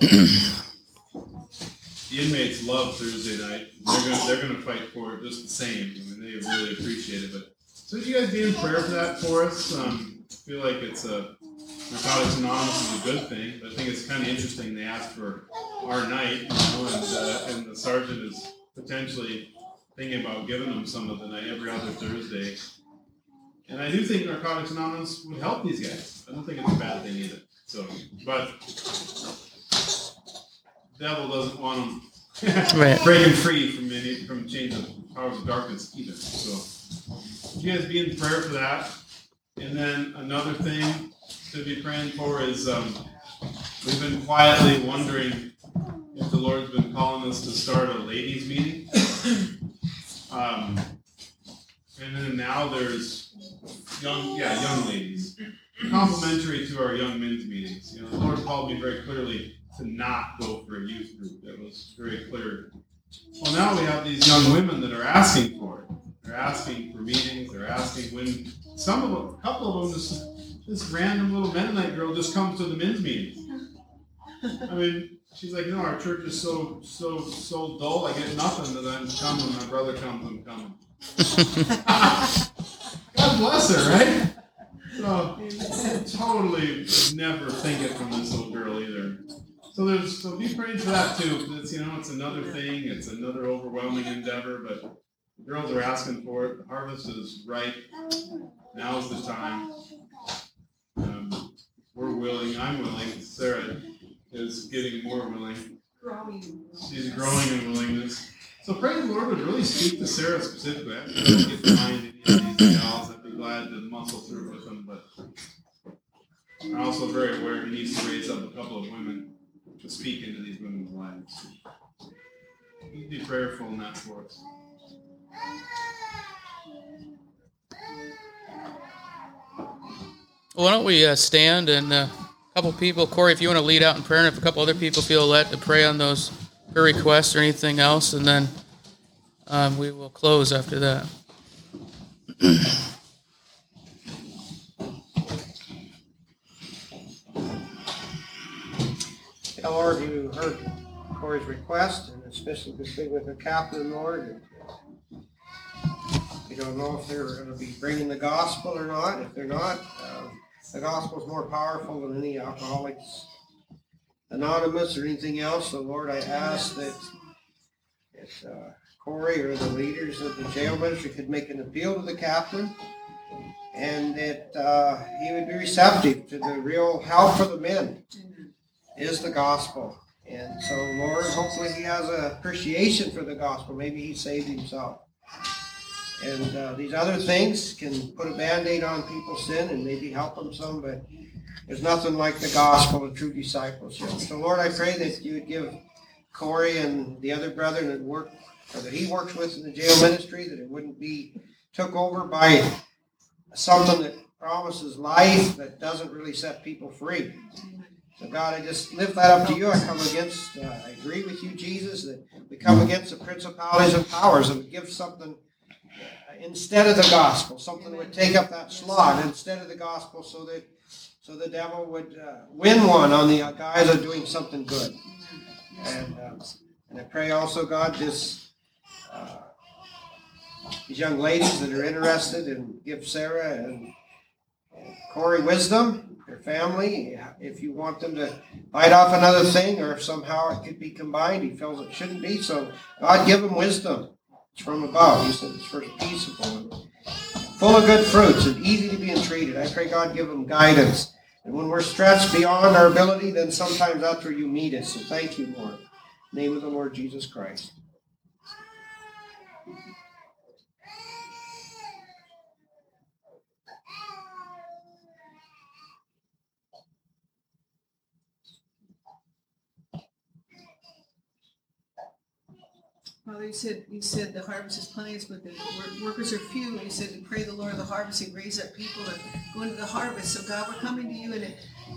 the inmates love Thursday night. They're gonna they're gonna fight for it just the same. I mean, they really appreciate it. But so, would you guys be in prayer for that for us? Um, I feel like it's a Narcotics Anonymous is a good thing, but I think it's kind of interesting they asked for our night, you know, and, uh, and the sergeant is potentially thinking about giving them some of the night every other Thursday. And I do think Narcotics Anonymous would help these guys. I don't think it's a bad thing either. So, but devil doesn't want them Right. breaking free from any from chains of powers of darkness either. So, you guys be in prayer for that. And then another thing to be praying for is um, we've been quietly wondering if the Lord's been calling us to start a ladies' meeting. Um, and then now there's young, yeah, young ladies, complementary to our young men's meetings. You know, the Lord called me very clearly to not go for a youth group. That was very clear. Well, now we have these young women that are asking for it. They're asking for meetings. They're asking when some of them, a couple of them, this this random little Mennonite girl just comes to the men's meeting. I mean, she's like, no, our church is so so so dull. I get nothing that I'm coming. My brother comes. I'm coming. God bless her, right? So totally never think it from this little girl either. So there's so be praying for that too. It's you know it's another thing. It's another overwhelming endeavor, but the girls are asking for it. The harvest is ripe. Now's the time. Um, we're willing. I'm willing. Sarah is getting more willing. Growing. She's growing in willingness. So pray the Lord would really speak to Sarah specifically. I don't get behind any of these gals. I'd be glad to muscle through with them, but I'm also very aware he needs to raise up a couple of women to speak into these women's lives. Be prayerful in that for us. Why don't we uh, stand and uh, couple people, Corey, if you want to lead out in prayer, and if a couple other people feel led to pray on those prayer requests or anything else, and then um, we will close after that. Yeah, Lord, you heard Corey's request, and especially this thing with the captain, Lord. We don't know if they're going to be bringing the gospel or not. If they're not, um, the gospel is more powerful than any Alcoholics Anonymous or anything else. So, Lord, I ask that if uh, Corey or the leaders of the jail ministry could make an appeal to the captain and that uh, he would be receptive to the real help for the men is the gospel. And so, Lord, hopefully he has an appreciation for the gospel. Maybe he saved himself. And uh, these other things can put a band-aid on people's sin and maybe help them some, but there's nothing like the gospel of true discipleship. So, Lord, I pray that you would give Corey and the other brethren that work or that he works with in the jail ministry, that it wouldn't be took over by something that promises life that doesn't really set people free. So God, I just lift that up to you. I come against, uh, I agree with you, Jesus, that we come against the principalities and powers and give something instead of the gospel. Something would take up that slot instead of the gospel so that so the devil would uh, win one on the guys of doing something good. And, uh, and I pray also, God, this uh, these young ladies that are interested and give Sarah and and Corey wisdom, their family, if you want them to bite off another thing or if somehow it could be combined, he feels it shouldn't be. So God give them wisdom. It's from above. He said it's first peaceable full of good fruits and easy to be entreated. I pray God give them guidance. And when we're stretched beyond our ability, then sometimes that's where you meet us. So thank you, Lord. Name of the Lord Jesus Christ. Father, you said, you said the harvest is plenteous, but the workers are few. And you said to pray the Lord of the harvest and raise up people to go into the harvest. So God, we're coming to you and,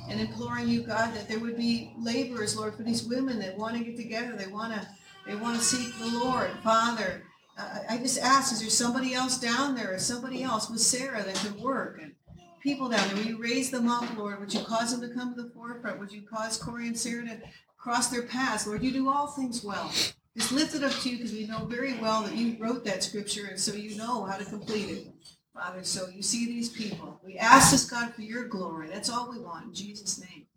and imploring you, God, that there would be laborers, Lord, for these women that want to get together. They want to They want to seek the Lord. Father, I I just ask, is there somebody else down there, or somebody else with Sarah that could work? And people down there, will you raise them up, Lord? Would you cause them to come to the forefront? Would you cause Corey and Sarah to cross their paths? Lord, you do all things well. Just lift it up to you because we know very well that you wrote that scripture, and so you know how to complete it. Father, so you see these people. We ask this, God, for your glory. That's all we want in Jesus' name.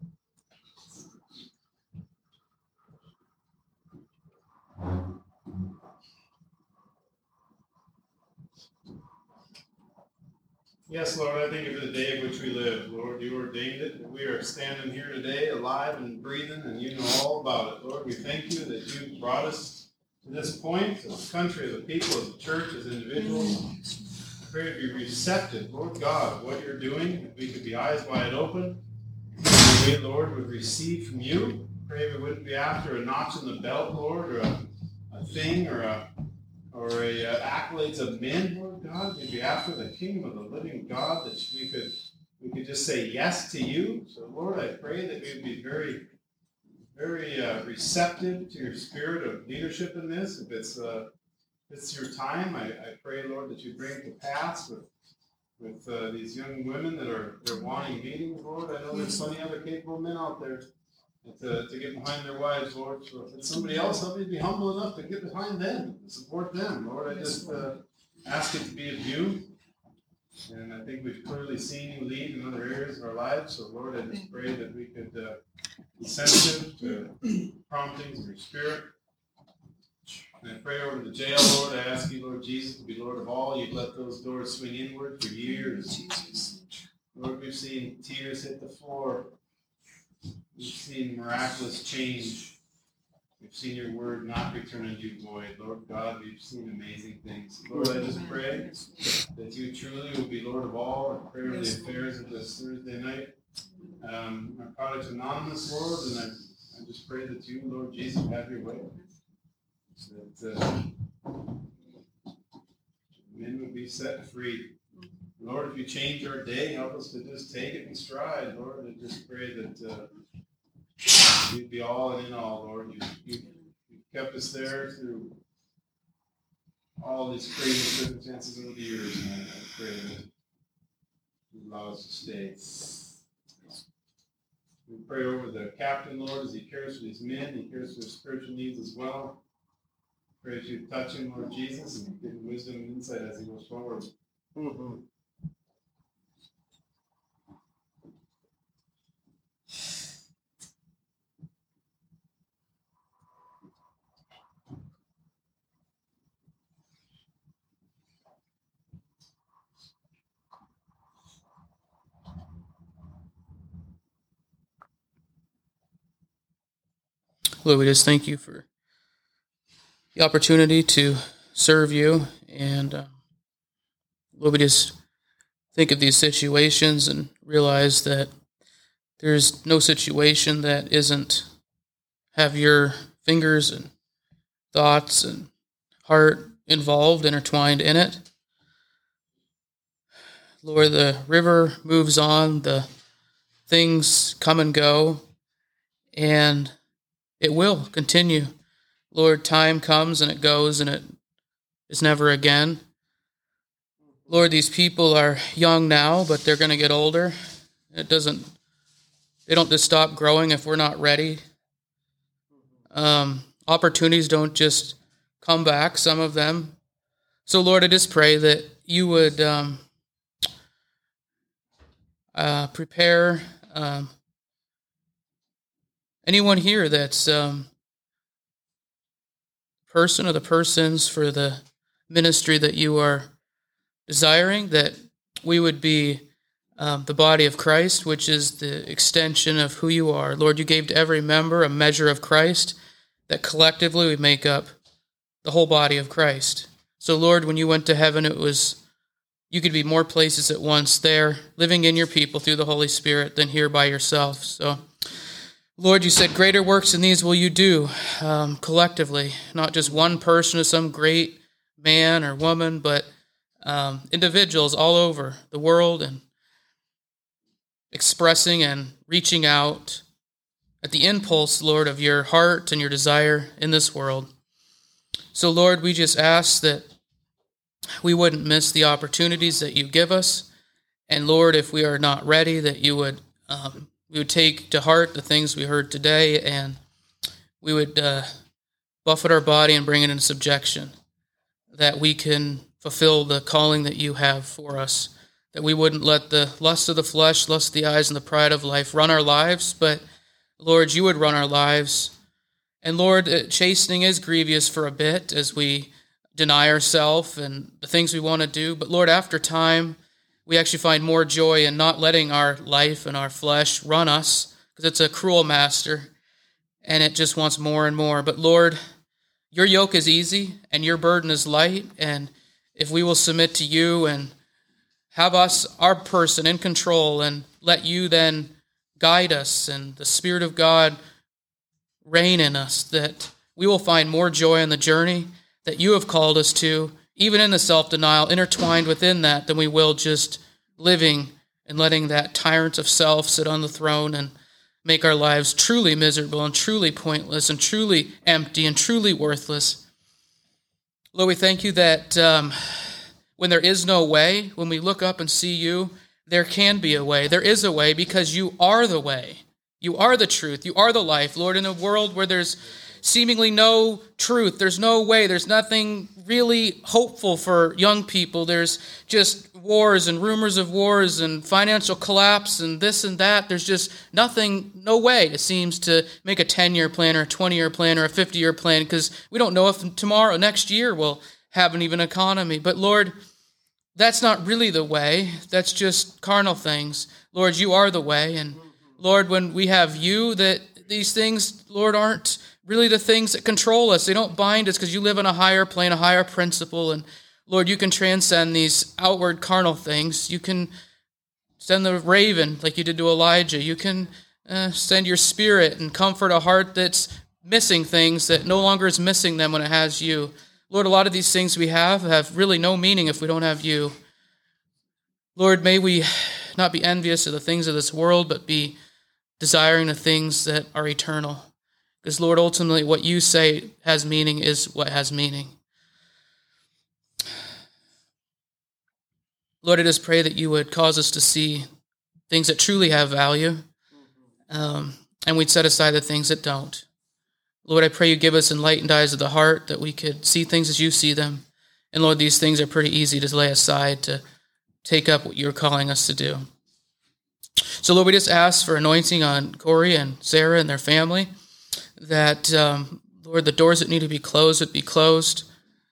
Yes, Lord, I thank you for the day in which we live. Lord, you ordained it. We are standing here today alive and breathing, and you know all about it. Lord, we thank you that you brought us to this point, as a country, as a people, as a church, as individuals. I pray to be receptive, Lord God, what you're doing, that we could be eyes wide open. We, Lord, would receive from you. Pray we wouldn't be after a notch in the belt, Lord, or a, a thing, or a or a uh, accolades of men, Lord God. We'd be after the kingdom of the living God that we could we could just say yes to you. So Lord, I pray that we would be very very uh, receptive to your spirit of leadership in this. If it's uh, if it's your time, I, I pray, Lord, that you bring to pass with with uh, these young women that are they're wanting meetings, Lord. I know there's plenty of other capable men out there to, to get behind their wives, Lord. So if it's somebody else, help me to be humble enough to get behind them and support them, Lord. I just uh, ask it to be of you. And I think we've clearly seen you lead in other areas of our lives. So, Lord, I just pray that we could uh, be sensitive to promptings of your spirit. And I pray over the jail, Lord. I ask you, Lord Jesus, to be Lord of all. You've let those doors swing inward for years. Jesus. Lord, we've seen tears hit the floor. We've seen miraculous change. We've seen your word not return unto you void. Lord God, we've seen amazing things. Lord, I just pray that you truly will be Lord of all and pray over the affairs of this Thursday night. Um, Narcotics Anonymous, Lord, and I, I just pray that you, Lord Jesus, have your way. That uh, men would be set free. Lord, if you change our day, help us to just take it in stride, Lord, I just pray that uh, you'd be all and in all, Lord. You, you, you've kept us there through all these crazy circumstances over the years, and I, pray that you allow us to stay. We pray over the captain, Lord, as he cares for these men, he cares for their spiritual needs as well. Pray that you touch him, Lord Jesus, and give him wisdom and insight as he goes forward. Mhm. Lord, we just thank you for the opportunity to serve you. And uh, Lord, we just think of these situations and realize that there's no situation that isn't have your fingers and thoughts and heart involved, intertwined in it. Lord, the river moves on, the things come and go, and it will continue. Lord, time comes and it goes and it is never again. Lord, these people are young now, but they're going to get older. It doesn't, they don't just stop growing if we're not ready. Um, opportunities don't just come back, some of them. So, Lord, I just pray that you would um, uh, prepare um, anyone here that's um, person or the persons for the ministry that you are desiring, that we would be um, the body of Christ, which is the extension of who you are. Lord, you gave to every member a measure of Christ, that collectively we make up the whole body of Christ. So, Lord, when you went to heaven, it was you could be more places at once there, living in your people through the Holy Spirit, than here by yourself. So, Lord, you said, Greater works than these will you do um, collectively, not just one person or some great man or woman, but um, individuals all over the world and expressing and reaching out at the impulse, Lord, of your heart and your desire in this world. So, Lord, we just ask that we wouldn't miss the opportunities that you give us. And Lord, if we are not ready, that you would um, we would take to heart the things we heard today, and we would uh, buffet our body and bring it into subjection, that we can fulfill the calling that you have for us. That we wouldn't let the lust of the flesh, lust of the eyes, and the pride of life run our lives, but Lord, you would run our lives. And Lord, uh, chastening is grievous for a bit as we deny ourselves and the things we want to do. But Lord, after time, we actually find more joy in not letting our life and our flesh run us because it's a cruel master and it just wants more and more. But Lord, your yoke is easy and your burden is light. And if we will submit to you and have us, our person, in control and let you then guide us and the Spirit of God reign in us, that we will find more joy in the journey that you have called us to, even in the self denial, intertwined within that, than we will just living and letting that tyrant of self sit on the throne and make our lives truly miserable and truly pointless and truly empty and truly worthless. Lord, we thank you that um, when there is no way, when we look up and see you, there can be a way. There is a way because you are the way. You are the truth. You are the life. Lord, in a world where there's seemingly no truth. There's no way. There's nothing really hopeful for young people. There's just wars and rumors of wars and financial collapse and this and that. There's just nothing, no way, it seems, to make a 10 year plan or a 20 year plan or a 50 year plan because we don't know if tomorrow, next year, we'll have an even economy. But Lord, that's not really the way. That's just carnal things. Lord, you are the way. And Lord, when we have you, that these things, Lord, aren't really the things that control us. They don't bind us because you live on a higher plane, a higher principle. And Lord, you can transcend these outward carnal things. You can send the raven like you did to Elijah. You can uh, send your spirit and comfort a heart that's missing things that no longer is missing them when it has you. Lord, a lot of these things we have have really no meaning if we don't have you. Lord, may we not be envious of the things of this world, but be desiring the things that are eternal. Because, Lord, ultimately, what you say has meaning is what has meaning. Lord, I just pray that you would cause us to see things that truly have value, um, and we'd set aside the things that don't. Lord, I pray you give us enlightened eyes of the heart that we could see things as you see them. And Lord, these things are pretty easy to lay aside to take up what you're calling us to do. So, Lord, we just ask for anointing on Corey and Sarah and their family that, um, Lord, the doors that need to be closed would be closed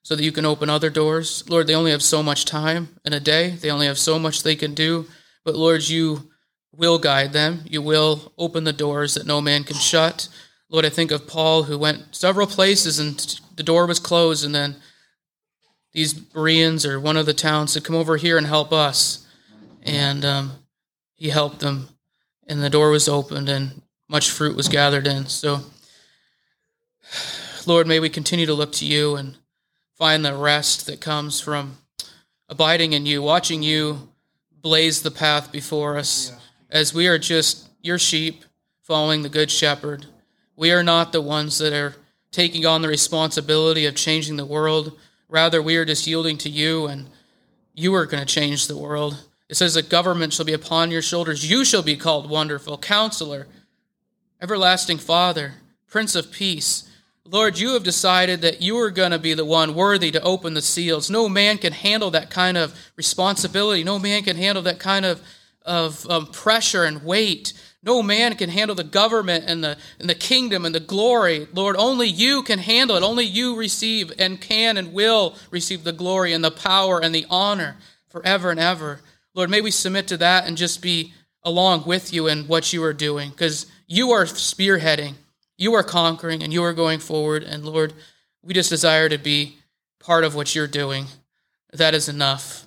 so that you can open other doors. Lord, they only have so much time in a day, they only have so much they can do. But, Lord, you will guide them. You will open the doors that no man can shut. Lord, I think of Paul who went several places and the door was closed, and then these Bereans or one of the towns said, Come over here and help us. And um, he helped them, and the door was opened, and much fruit was gathered in. So, Lord, may we continue to look to you and find the rest that comes from abiding in you, watching you blaze the path before us as we are just your sheep following the Good Shepherd. We are not the ones that are taking on the responsibility of changing the world. Rather, we are just yielding to you, and you are going to change the world. It says that government shall be upon your shoulders. You shall be called Wonderful, Counselor, Everlasting Father, Prince of Peace. Lord, you have decided that you are going to be the one worthy to open the seals. No man can handle that kind of responsibility. No man can handle that kind of, of um, pressure and weight. No man can handle the government and the, and the kingdom and the glory. Lord, only you can handle it. Only you receive and can and will receive the glory and the power and the honor forever and ever. Lord, may we submit to that and just be along with you in what you are doing because you are spearheading you are conquering and you are going forward. And Lord, we just desire to be part of what you're doing. That is enough.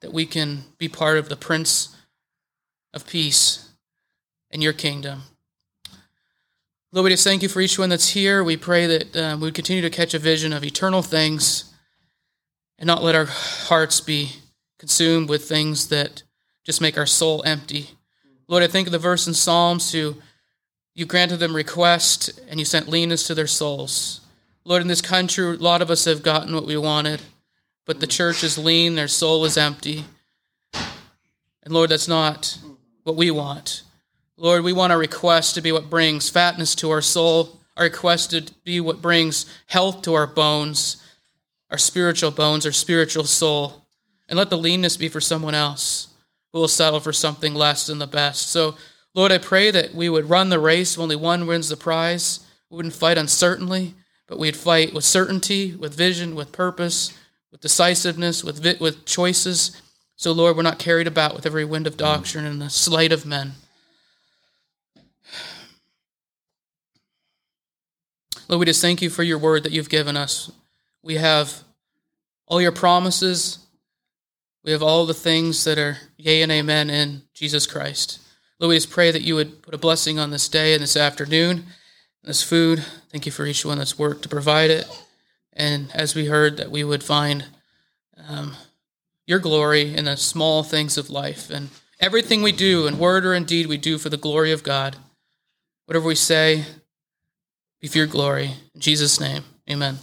That we can be part of the Prince of Peace in your kingdom. Lord, we just thank you for each one that's here. We pray that uh, we continue to catch a vision of eternal things and not let our hearts be consumed with things that just make our soul empty. Lord, I think of the verse in Psalms to you granted them request, and you sent leanness to their souls. Lord, in this country, a lot of us have gotten what we wanted, but the church is lean, their soul is empty. And Lord, that's not what we want. Lord, we want our request to be what brings fatness to our soul, our request to be what brings health to our bones, our spiritual bones, our spiritual soul. And let the leanness be for someone else who will settle for something less than the best. So, Lord, I pray that we would run the race, only one wins the prize. We wouldn't fight uncertainly, but we'd fight with certainty, with vision, with purpose, with decisiveness, with, vi- with choices. So, Lord, we're not carried about with every wind of doctrine and the sleight of men. Lord, we just thank you for your word that you've given us. We have all your promises. We have all the things that are yea and amen in Jesus Christ. Lord, we pray that you would put a blessing on this day and this afternoon, this food. Thank you for each one that's worked to provide it. And as we heard, that we would find um, your glory in the small things of life. And everything we do, in word or in deed, we do for the glory of God. Whatever we say, be for your glory. In Jesus' name, amen.